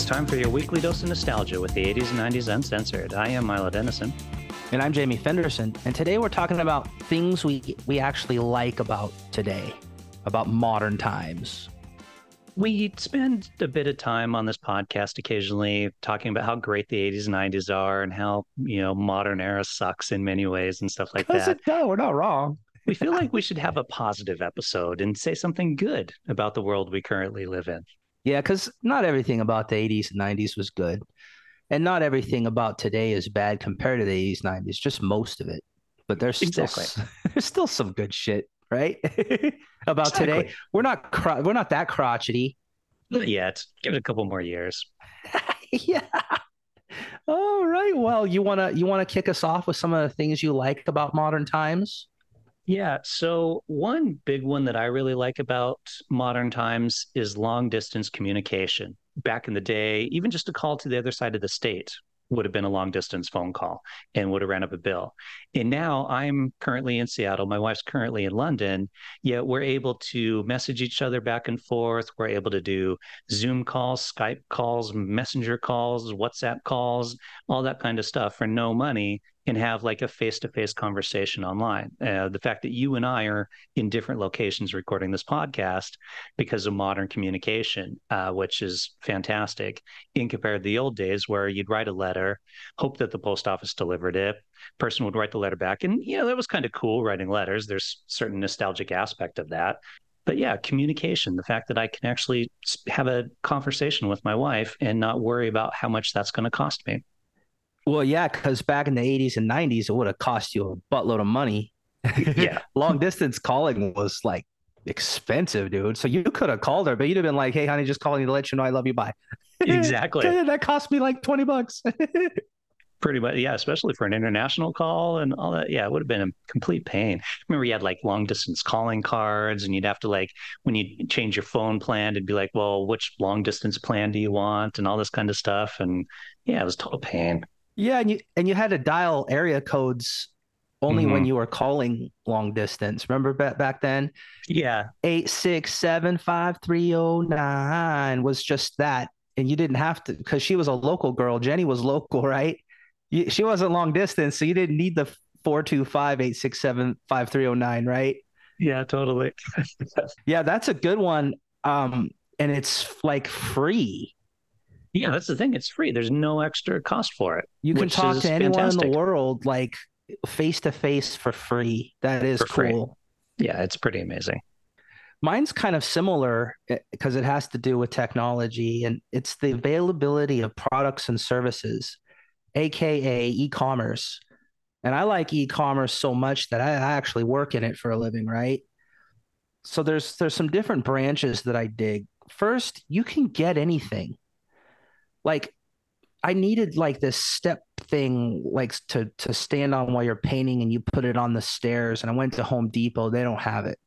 It's time for your weekly dose of nostalgia with the 80s and 90s uncensored. I am Milo Dennison. And I'm Jamie Fenderson. And today we're talking about things we, we actually like about today, about modern times. We spend a bit of time on this podcast occasionally talking about how great the 80s and 90s are and how, you know, modern era sucks in many ways and stuff like that. no, we're not wrong. we feel like we should have a positive episode and say something good about the world we currently live in. Yeah, because not everything about the 80s and 90s was good. And not everything about today is bad compared to the 80s, 90s, just most of it. But there's exactly. still, there's still some good shit, right? about exactly. today. We're not cro- we're not that crotchety. Not yet. Give it a couple more years. yeah. All right. Well, you wanna you wanna kick us off with some of the things you like about modern times? Yeah. So, one big one that I really like about modern times is long distance communication. Back in the day, even just a call to the other side of the state would have been a long distance phone call and would have ran up a bill. And now I'm currently in Seattle. My wife's currently in London. Yet we're able to message each other back and forth. We're able to do Zoom calls, Skype calls, Messenger calls, WhatsApp calls, all that kind of stuff for no money and have like a face-to-face conversation online. Uh, the fact that you and I are in different locations recording this podcast because of modern communication, uh, which is fantastic, in compared to the old days where you'd write a letter, hope that the post office delivered it, person would write the letter back, and you know that was kind of cool writing letters. There's certain nostalgic aspect of that. But yeah, communication, the fact that I can actually have a conversation with my wife and not worry about how much that's going to cost me. Well, yeah, because back in the 80s and 90s, it would have cost you a buttload of money. yeah. Long distance calling was like expensive, dude. So you could have called her, but you'd have been like, hey, honey, just calling you to let you know I love you. Bye. Exactly. that cost me like 20 bucks. Pretty much, yeah, especially for an international call and all that. Yeah, it would have been a complete pain. Remember, you had like long distance calling cards, and you'd have to like when you change your phone plan, it'd be like, well, which long distance plan do you want, and all this kind of stuff. And yeah, it was total pain. Yeah, and you and you had to dial area codes only mm-hmm. when you were calling long distance. Remember back back then? Yeah. Eight six seven five three oh nine was just that. And you didn't have to because she was a local girl. Jenny was local, right? You, she wasn't long distance, so you didn't need the four two five eight six seven five three oh nine, right? Yeah, totally. yeah, that's a good one. Um, and it's like free. Yeah, that's the thing. It's free. There's no extra cost for it. You can talk to anyone fantastic. in the world like face to face for free. That is for cool. Free. Yeah, it's pretty amazing. Mine's kind of similar because eh, it has to do with technology and it's the availability of products and services, aka e-commerce. And I like e-commerce so much that I actually work in it for a living, right? So there's there's some different branches that I dig. First, you can get anything like I needed like this step thing like to to stand on while you're painting and you put it on the stairs and I went to Home Depot they don't have it.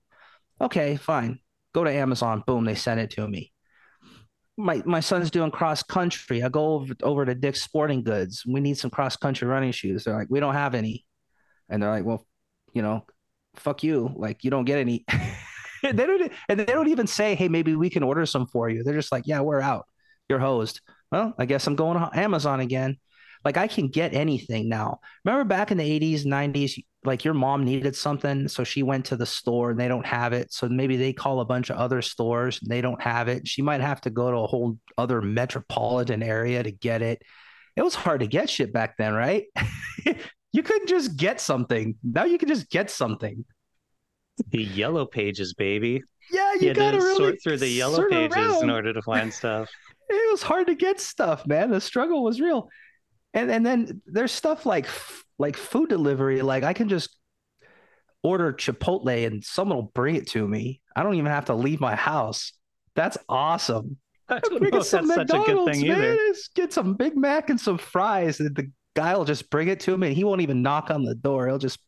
Okay, fine. Go to Amazon, boom, they sent it to me. My my son's doing cross country. I go over, over to Dick's Sporting Goods. We need some cross country running shoes. They're like, "We don't have any." And they're like, "Well, you know, fuck you. Like you don't get any." they don't and they don't even say, "Hey, maybe we can order some for you." They're just like, "Yeah, we're out. You're hosed." Well, I guess I'm going to Amazon again. Like I can get anything now. Remember back in the 80s, 90s, like your mom needed something, so she went to the store and they don't have it. So maybe they call a bunch of other stores and they don't have it. She might have to go to a whole other metropolitan area to get it. It was hard to get shit back then, right? you couldn't just get something. Now you can just get something. The yellow pages, baby. Yeah, you, you gotta really sort through the yellow pages around. in order to find stuff it was hard to get stuff, man. The struggle was real. And and then there's stuff like like food delivery. Like I can just order Chipotle and someone will bring it to me. I don't even have to leave my house. That's awesome. I don't know that's such a good thing man. either. Just get some Big Mac and some fries. And the guy will just bring it to me. He won't even knock on the door. He'll just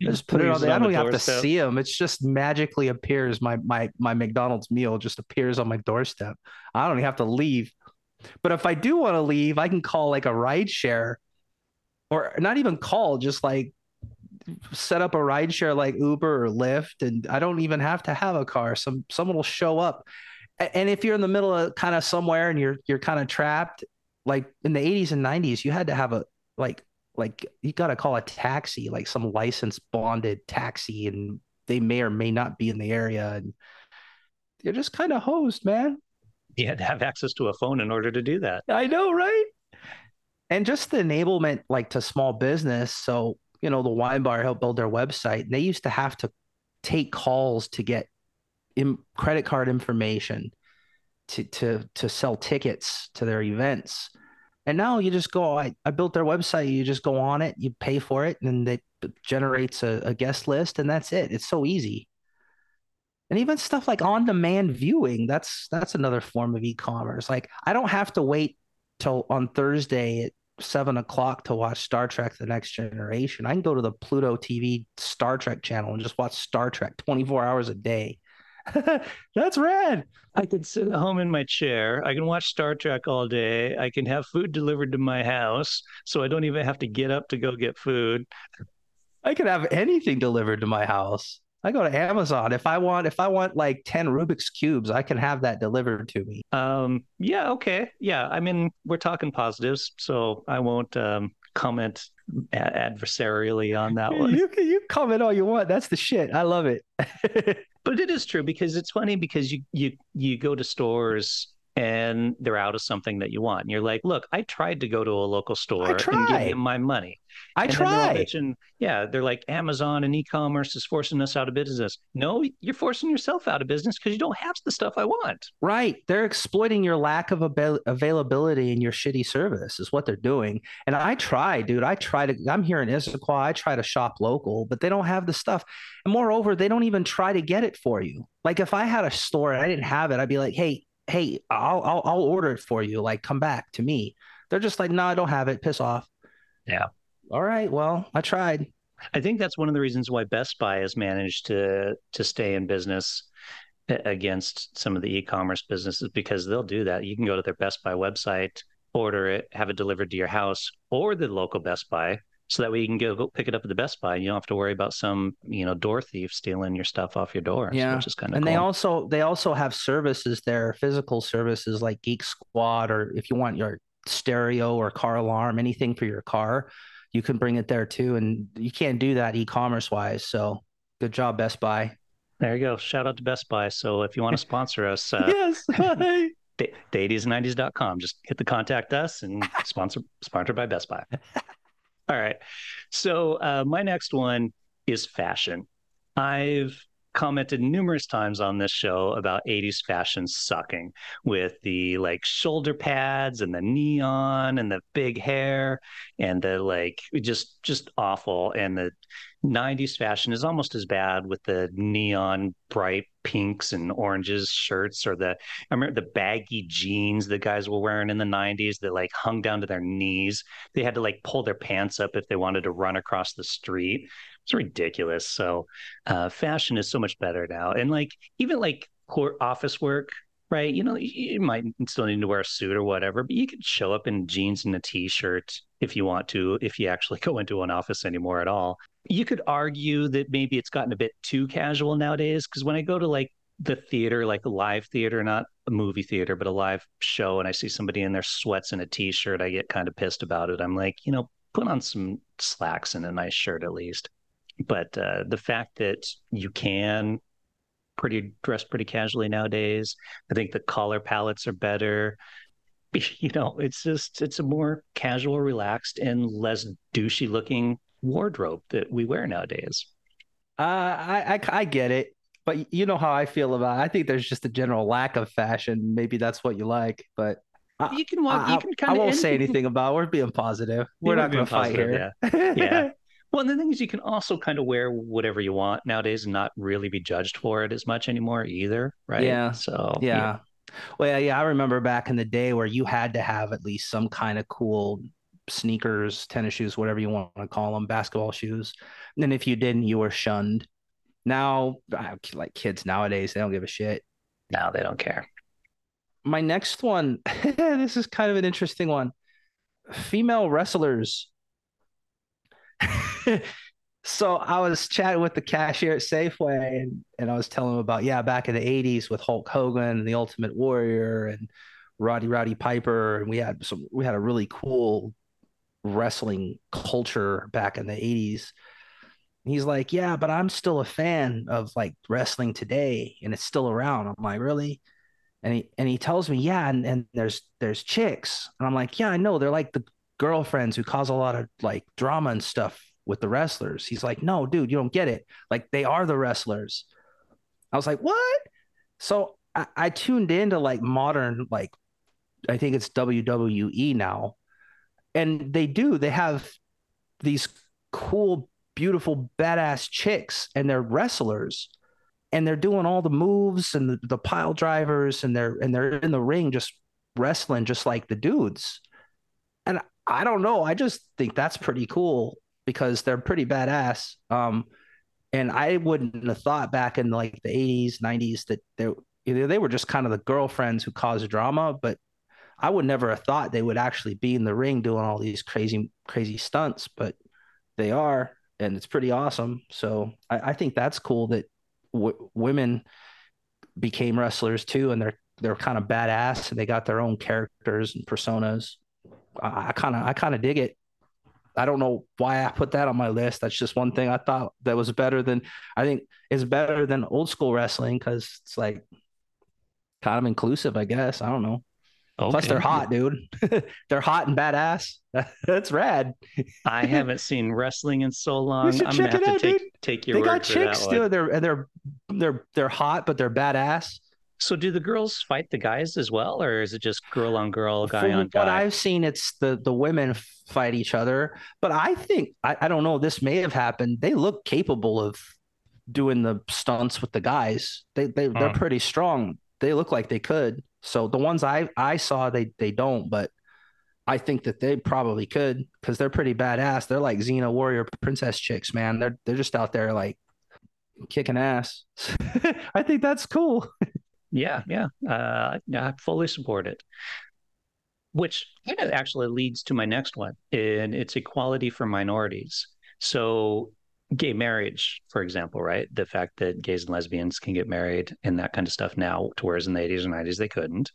just put it on there. I don't even have to see them. It's just magically appears. My my my McDonald's meal just appears on my doorstep. I don't even have to leave. But if I do want to leave, I can call like a ride share, or not even call, just like set up a ride share like Uber or Lyft, and I don't even have to have a car. Some someone will show up. And if you're in the middle of kind of somewhere and you're you're kind of trapped, like in the 80s and 90s, you had to have a like like you got to call a taxi, like some licensed bonded taxi, and they may or may not be in the area, and you're just kind of hosed, man. You had to have access to a phone in order to do that. I know, right? And just the enablement, like to small business. So you know, the wine bar helped build their website. And They used to have to take calls to get in credit card information to to to sell tickets to their events. And now you just go, I, I built their website. You just go on it, you pay for it, and it generates a, a guest list, and that's it. It's so easy. And even stuff like on-demand viewing, that's that's another form of e-commerce. Like I don't have to wait till on Thursday at seven o'clock to watch Star Trek: The Next Generation. I can go to the Pluto TV Star Trek channel and just watch Star Trek 24 hours a day. That's rad. I can sit at home in my chair. I can watch Star Trek all day. I can have food delivered to my house, so I don't even have to get up to go get food. I could have anything delivered to my house. I go to Amazon if I want if I want like 10 Rubik's cubes, I can have that delivered to me. Um yeah, okay. Yeah, I mean, we're talking positives, so I won't um comment adversarially on that one. You can you comment all you want. That's the shit. I love it. but it is true because it's funny because you you you go to stores and they're out of something that you want. And you're like, look, I tried to go to a local store and give him my money. I tried. and tried. yeah, they're like Amazon and e-commerce is forcing us out of business. No, you're forcing yourself out of business because you don't have the stuff I want. Right. They're exploiting your lack of ab- availability and your shitty service is what they're doing. And I try, dude. I try to. I'm here in Issaquah. I try to shop local, but they don't have the stuff. And moreover, they don't even try to get it for you. Like if I had a store and I didn't have it, I'd be like, hey, hey, I'll, I'll, I'll order it for you. Like, come back to me. They're just like, no, I don't have it. Piss off. Yeah. All right. Well, I tried. I think that's one of the reasons why Best Buy has managed to to stay in business against some of the e-commerce businesses because they'll do that. You can go to their Best Buy website, order it, have it delivered to your house or the local Best Buy so that way you can go, go pick it up at the Best Buy. You don't have to worry about some you know door thief stealing your stuff off your door. Yeah, which is kind of and cool. they also they also have services there, physical services like Geek Squad, or if you want your stereo or car alarm, anything for your car, you can bring it there too. And you can't do that e-commerce wise. So good job, Best Buy. There you go. Shout out to Best Buy. So if you want to sponsor us, uh, yes. the 80s and 90s.com. Just hit the contact us and sponsor sponsored by Best Buy. All right. So uh, my next one is fashion. I've commented numerous times on this show about 80s fashion sucking with the like shoulder pads and the neon and the big hair and the like just just awful and the 90s fashion is almost as bad with the neon bright pinks and oranges shirts or the I remember the baggy jeans the guys were wearing in the 90s that like hung down to their knees. They had to like pull their pants up if they wanted to run across the street. It's ridiculous. So uh, fashion is so much better now. And like even like court office work, right? You know, you might still need to wear a suit or whatever, but you could show up in jeans and a t-shirt if you want to, if you actually go into an office anymore at all. You could argue that maybe it's gotten a bit too casual nowadays because when I go to like the theater, like a live theater, not a movie theater, but a live show, and I see somebody in their sweats and a t-shirt, I get kind of pissed about it. I'm like, you know, put on some slacks and a nice shirt at least but uh, the fact that you can pretty dress pretty casually nowadays i think the color palettes are better you know it's just it's a more casual relaxed and less douchey looking wardrobe that we wear nowadays uh, I, I i get it but you know how i feel about it. i think there's just a general lack of fashion maybe that's what you like but you can walk. I, you can kind of. I won't say anything about. It. We're being positive. We're not going to fight here. Yeah. yeah. Well, and the thing is, you can also kind of wear whatever you want nowadays and not really be judged for it as much anymore either, right? Yeah. So yeah. yeah. Well, yeah, yeah, I remember back in the day where you had to have at least some kind of cool sneakers, tennis shoes, whatever you want to call them, basketball shoes. And then if you didn't, you were shunned. Now, like kids nowadays, they don't give a shit. Now they don't care. My next one, this is kind of an interesting one. Female wrestlers So I was chatting with the cashier at Safeway and, and I was telling him about, yeah, back in the 80s with Hulk Hogan and the Ultimate Warrior and Roddy Roddy Piper. And we had some, we had a really cool wrestling culture back in the 80s. And he's like, yeah, but I'm still a fan of like wrestling today and it's still around. I'm like, really? And he and he tells me, yeah, and, and there's there's chicks. And I'm like, yeah, I know. They're like the girlfriends who cause a lot of like drama and stuff with the wrestlers. He's like, no, dude, you don't get it. Like they are the wrestlers. I was like, what? So I, I tuned into like modern, like I think it's WWE now. And they do, they have these cool, beautiful, badass chicks and they're wrestlers and they're doing all the moves and the, the pile drivers and they're and they're in the ring just wrestling just like the dudes. And I don't know. I just think that's pretty cool because they're pretty badass. Um, and I wouldn't have thought back in like the 80s, 90s that they they were just kind of the girlfriends who caused drama, but I would never have thought they would actually be in the ring doing all these crazy crazy stunts, but they are, and it's pretty awesome. So I, I think that's cool that w- women became wrestlers too, and they're they're kind of badass and they got their own characters and personas. I kind of I kind of dig it. I don't know why I put that on my list. That's just one thing I thought that was better than I think is better than old school wrestling because it's like kind of inclusive, I guess. I don't know. Okay. Plus, they're hot, dude. they're hot and badass. That's rad. I haven't seen wrestling in so long. I'm gonna have to out, take dude. take your they word got chicks, dude. They're and they're they're they're hot, but they're badass. So do the girls fight the guys as well, or is it just girl on girl, guy From on guy? What I've seen, it's the the women fight each other. But I think I, I don't know. This may have happened. They look capable of doing the stunts with the guys. They they they're hmm. pretty strong. They look like they could. So the ones I I saw, they they don't. But I think that they probably could because they're pretty badass. They're like Xena warrior princess chicks, man. They're they're just out there like kicking ass. I think that's cool. Yeah, yeah, uh, I fully support it. Which kind of actually leads to my next one, and it's equality for minorities. So, gay marriage, for example, right? The fact that gays and lesbians can get married and that kind of stuff now, to whereas in the 80s and 90s they couldn't.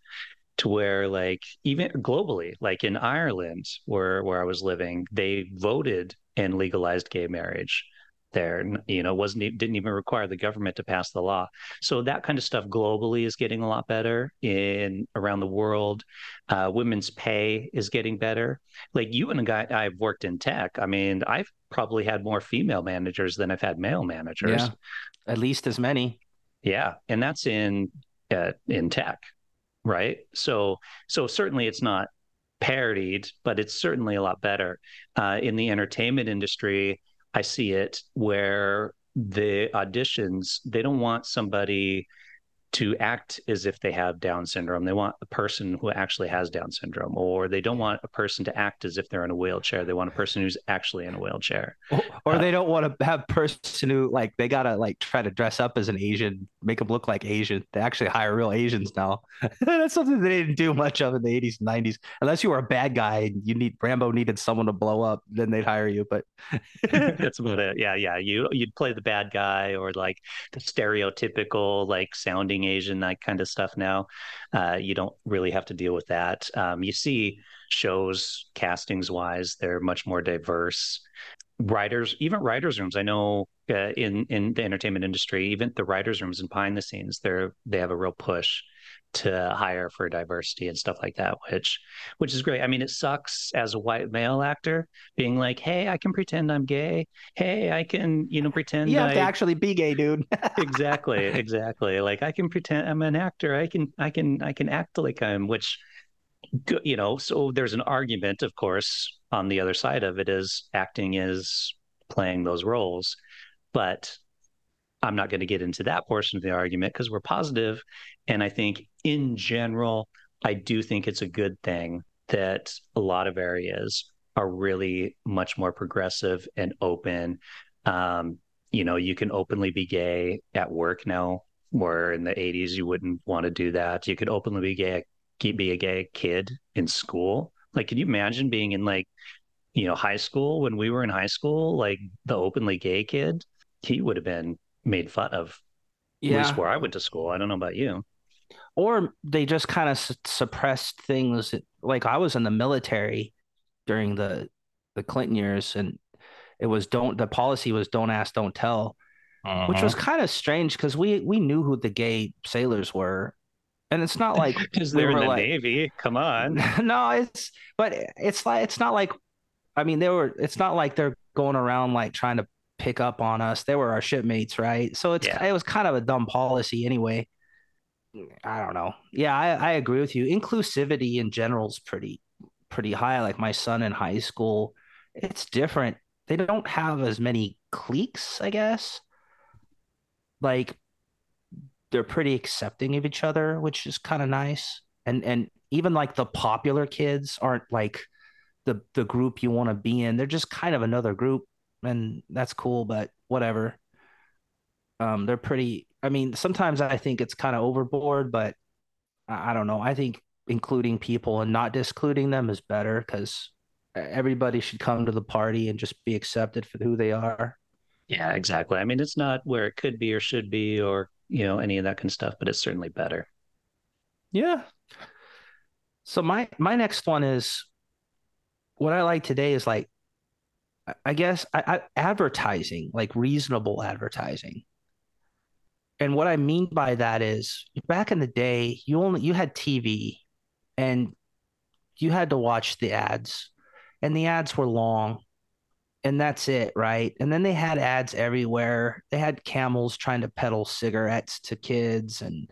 To where, like, even globally, like in Ireland, where where I was living, they voted and legalized gay marriage there you know wasn't didn't even require the government to pass the law. So that kind of stuff globally is getting a lot better in around the world. Uh, women's pay is getting better. Like you and a guy i've worked in tech. I mean i've probably had more female managers than i've had male managers. Yeah, at least as many. Yeah and that's in uh, in tech right? So so certainly it's not parodied but it's certainly a lot better. Uh, in the entertainment industry I see it where the auditions, they don't want somebody to act as if they have Down syndrome. They want a person who actually has Down syndrome, or they don't want a person to act as if they're in a wheelchair. They want a person who's actually in a wheelchair. Or, or uh, they don't want to have person who like they gotta like try to dress up as an Asian, make them look like Asian. They actually hire real Asians now. That's something they didn't do much of in the 80s and 90s. Unless you were a bad guy and you need Rambo needed someone to blow up, then they'd hire you. But that's about it. Yeah, yeah. You you'd play the bad guy or like the stereotypical like sounding Asian, that kind of stuff now. Uh, you don't really have to deal with that. Um, you see shows castings wise, they're much more diverse. Writers, even writers' rooms. I know uh, in in the entertainment industry, even the writers' rooms and behind the scenes, they're they have a real push to hire for diversity and stuff like that which which is great. I mean it sucks as a white male actor being like hey i can pretend i'm gay. Hey i can you know pretend you have I... to actually be gay dude. Exactly exactly. Like i can pretend i'm an actor. I can i can i can act like i'm which you know so there's an argument of course on the other side of it is acting is playing those roles. But I'm not going to get into that portion of the argument because we're positive. And I think in general, I do think it's a good thing that a lot of areas are really much more progressive and open. Um, you know, you can openly be gay at work now, where in the 80s you wouldn't want to do that. You could openly be gay, be a gay kid in school. Like, can you imagine being in like you know, high school when we were in high school, like the openly gay kid, he would have been made fun of. Yeah. At least where I went to school. I don't know about you. Or they just kind of su- suppressed things. Like I was in the military during the the Clinton years, and it was don't. The policy was don't ask, don't tell, uh-huh. which was uh-huh. kind of strange because we we knew who the gay sailors were, and it's not like because they're we in the like, Navy. Come on. no, it's but it's like it's not like I mean, they were. It's not like they're going around like trying to pick up on us. They were our shipmates, right? So it's yeah. it was kind of a dumb policy anyway. I don't know. Yeah, I, I agree with you. Inclusivity in general is pretty pretty high. Like my son in high school, it's different. They don't have as many cliques, I guess. Like they're pretty accepting of each other, which is kind of nice. And and even like the popular kids aren't like the the group you want to be in. They're just kind of another group, and that's cool. But whatever. Um, they're pretty. I mean, sometimes I think it's kind of overboard, but I, I don't know. I think including people and not discluding them is better because everybody should come to the party and just be accepted for who they are. Yeah, exactly. I mean, it's not where it could be or should be or, you know, any of that kind of stuff, but it's certainly better. Yeah. So my my next one is what I like today is like, I guess I, I, advertising, like reasonable advertising. And what I mean by that is back in the day, you only you had TV and you had to watch the ads and the ads were long and that's it, right? And then they had ads everywhere. They had camels trying to peddle cigarettes to kids and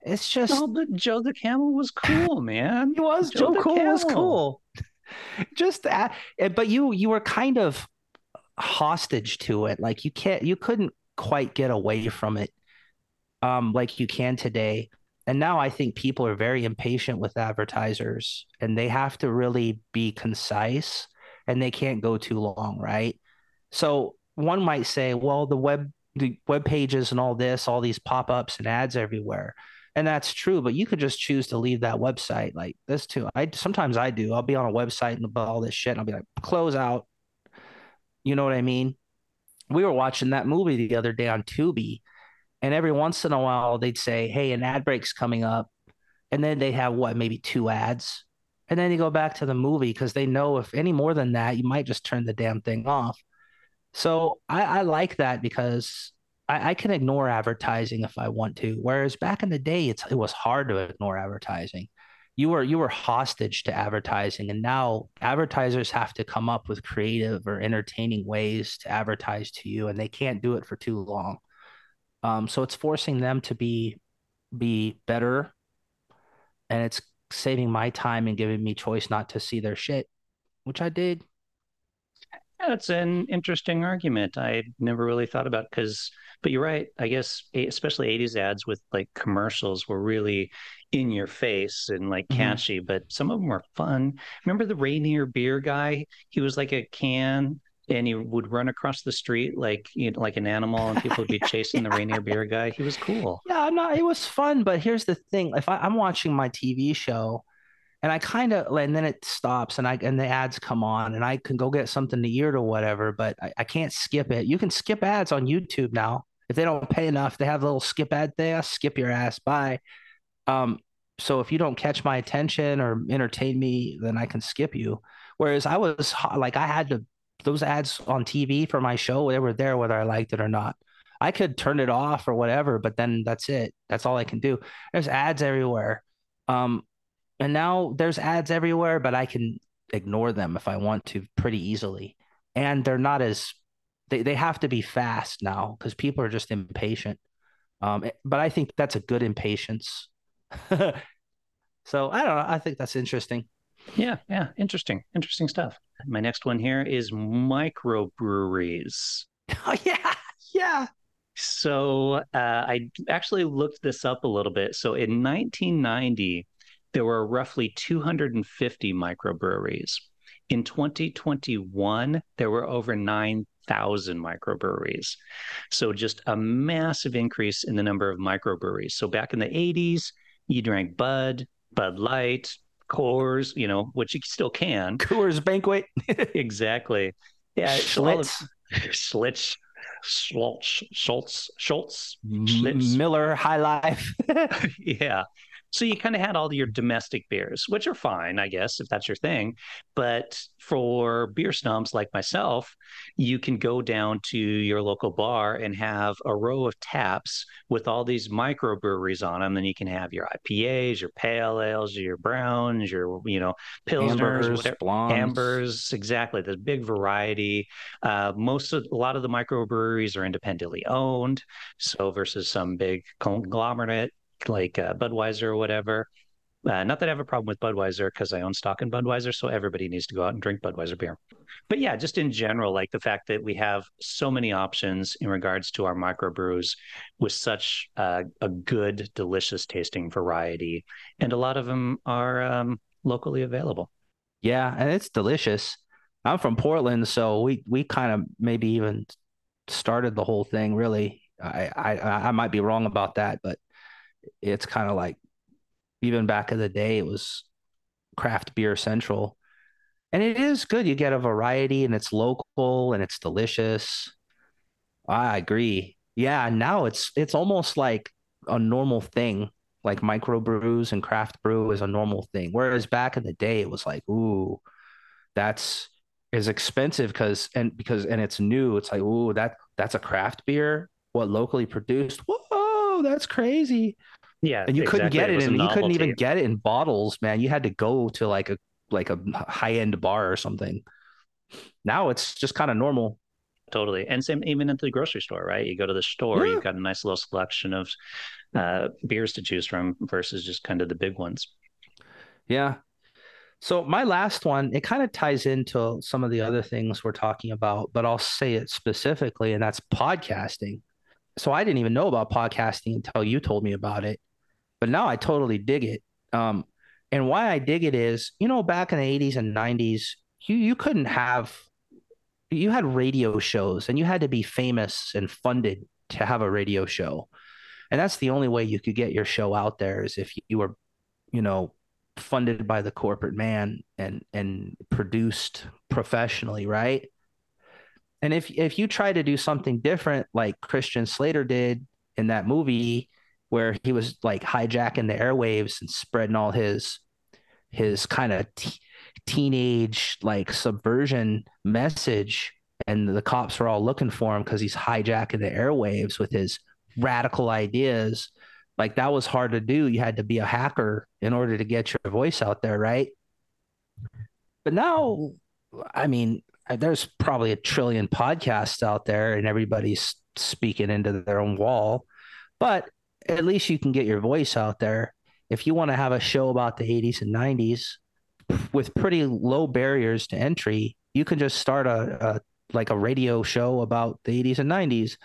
it's just Oh, but Joe the Camel was cool, man. he was Joe, Joe Cool camel. was cool just that eh, but you you were kind of hostage to it. Like you can't you couldn't quite get away from it um like you can today. And now i think people are very impatient with advertisers and they have to really be concise and they can't go too long right? So one might say well the web the web pages and all this all these pop-ups and ads everywhere and that's true but you could just choose to leave that website like this too i sometimes i do i'll be on a website and about all this shit and i'll be like close out. You know what i mean? We were watching that movie the other day on tubi and every once in a while they'd say hey an ad break's coming up and then they have what maybe two ads? And then you go back to the movie because they know if any more than that you might just turn the damn thing off. So I, I like that because I, I, can ignore advertising if I want to. Whereas back in the day, it's it was hard to ignore advertising. You were you were hostage to advertising, and now advertisers have to come up with creative or entertaining ways to advertise to you, and they can't do it for too long. Um, so it's forcing them to be be better, and it's saving my time and giving me choice not to see their shit, which I did. Yeah, it's an interesting argument. I never really thought about because, but you're right. I guess especially '80s ads with like commercials were really in your face and like mm-hmm. catchy, mm-hmm. but some of them were fun. Remember the Rainier beer guy? He was like a can and he would run across the street like you know, like an animal, and people would be chasing the Rainier beer guy. He was cool. Yeah, no, it was fun. But here's the thing: if I, I'm watching my TV show and I kind of and then it stops and I and the ads come on and I can go get something to eat or whatever, but I, I can't skip it. You can skip ads on YouTube now. If they don't pay enough, they have a little skip ad there. Skip your ass by. Um, so if you don't catch my attention or entertain me, then I can skip you. Whereas I was like I had to those ads on TV for my show, they were there whether I liked it or not. I could turn it off or whatever, but then that's it. That's all I can do. There's ads everywhere. Um, and now there's ads everywhere, but I can ignore them if I want to pretty easily. And they're not as they, they have to be fast now because people are just impatient. Um, eh, but I think that's a good impatience. so I don't know. I think that's interesting. Yeah, yeah, interesting, interesting stuff. My next one here is microbreweries. Oh yeah, yeah. So uh, I actually looked this up a little bit. So in 1990, there were roughly 250 microbreweries. In 2021, there were over 9,000 microbreweries. So just a massive increase in the number of microbreweries. So back in the 80s, you drank Bud, Bud Light, Coors, you know, which you still can. Coors Banquet. exactly. Yeah, Schlitz. Schlitz. Schultz, Schultz, Schultz, Schlitz. Miller High Life. yeah. So you kind of had all your domestic beers, which are fine, I guess, if that's your thing. But for beer snobs like myself, you can go down to your local bar and have a row of taps with all these microbreweries on them. Then you can have your IPAs, your pale ales, your browns, your you know pilsners, ambers, whatever, ambers. Exactly, there's big variety. Uh, most of a lot of the microbreweries are independently owned, so versus some big conglomerate like uh, Budweiser or whatever. Uh, not that I have a problem with Budweiser because I own stock in Budweiser, so everybody needs to go out and drink Budweiser beer. But yeah, just in general, like the fact that we have so many options in regards to our microbrews with such uh, a good, delicious tasting variety, and a lot of them are um, locally available. Yeah, and it's delicious. I'm from Portland, so we we kind of maybe even started the whole thing. Really, I I, I might be wrong about that, but it's kind of like even back in the day, it was craft beer central. And it is good. You get a variety and it's local and it's delicious. I agree. Yeah, now it's it's almost like a normal thing. Like microbrews and craft brew is a normal thing. Whereas back in the day, it was like, ooh, that's is expensive because and because and it's new. It's like, ooh, that that's a craft beer. What locally produced? Whoa, that's crazy. Yeah, and you exactly. couldn't get it, it and you couldn't even get it in bottles, man. You had to go to like a like a high end bar or something. Now it's just kind of normal. Totally, and same even at the grocery store, right? You go to the store, yeah. you've got a nice little selection of uh, beers to choose from versus just kind of the big ones. Yeah. So my last one, it kind of ties into some of the other things we're talking about, but I'll say it specifically, and that's podcasting. So I didn't even know about podcasting until you told me about it but now I totally dig it. Um, and why I dig it is, you know, back in the 80s and 90s, you you couldn't have you had radio shows and you had to be famous and funded to have a radio show. And that's the only way you could get your show out there is if you were, you know, funded by the corporate man and and produced professionally, right? And if if you try to do something different like Christian Slater did in that movie, where he was like hijacking the airwaves and spreading all his his kind of t- teenage like subversion message and the cops were all looking for him because he's hijacking the airwaves with his radical ideas like that was hard to do. You had to be a hacker in order to get your voice out there right? But now i mean Uh, there's probably a trillion podcasts out there and everybody's speaking into their own wall but at least you can get your voice out there. If you want to have a show about the 80s and 90s with pretty low barriers to entry, you can just start a, a like a radio show about the 80s and 90s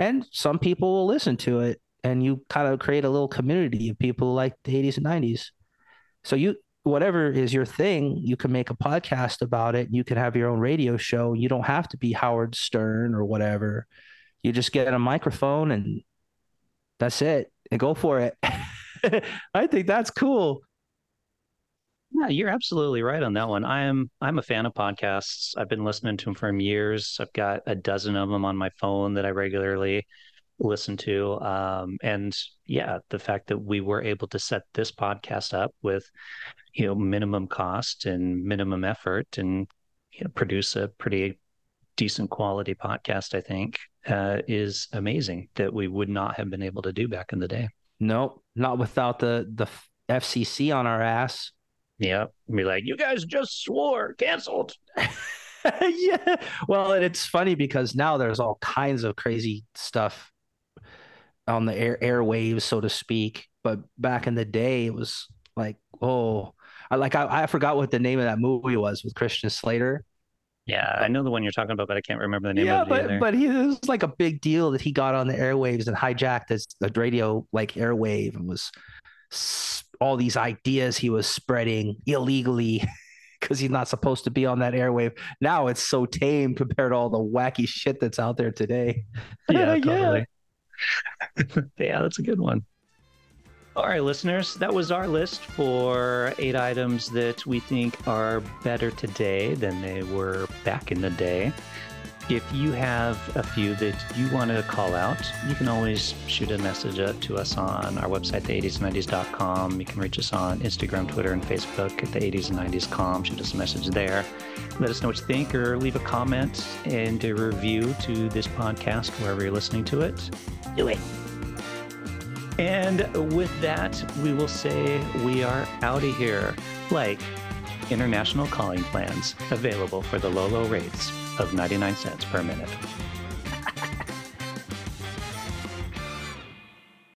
and some people will listen to it and you kind of create a little community of people like the 80s and 90s. So you whatever is your thing, you can make a podcast about it. You can have your own radio show. You don't have to be Howard Stern or whatever. You just get a microphone and that's it. And go for it. I think that's cool. Yeah, you're absolutely right on that one. I am I'm a fan of podcasts. I've been listening to them for years. I've got a dozen of them on my phone that I regularly listen to. Um, and yeah, the fact that we were able to set this podcast up with you know minimum cost and minimum effort and you know, produce a pretty decent quality podcast, I think, uh, is amazing that we would not have been able to do back in the day. No, not without the the FCC on our ass. Yeah, be like, you guys just swore, canceled. yeah. Well, and it's funny because now there's all kinds of crazy stuff on the air airwaves, so to speak. But back in the day, it was like, oh, I like I, I forgot what the name of that movie was with Christian Slater. Yeah, I know the one you're talking about, but I can't remember the name yeah, of it but, either. but he, it was like a big deal that he got on the airwaves and hijacked this the radio like airwave and was all these ideas he was spreading illegally because he's not supposed to be on that airwave. Now it's so tame compared to all the wacky shit that's out there today. Yeah, totally. yeah, that's a good one. All right, listeners, that was our list for eight items that we think are better today than they were back in the day. If you have a few that you want to call out, you can always shoot a message up to us on our website, the80s90s.com. You can reach us on Instagram, Twitter, and Facebook at the 80s and 90s.com. Shoot us a message there. Let us know what you think or leave a comment and a review to this podcast wherever you're listening to it. Do it. And with that, we will say we are out of here. Like international calling plans available for the low, low rates of 99 cents per minute.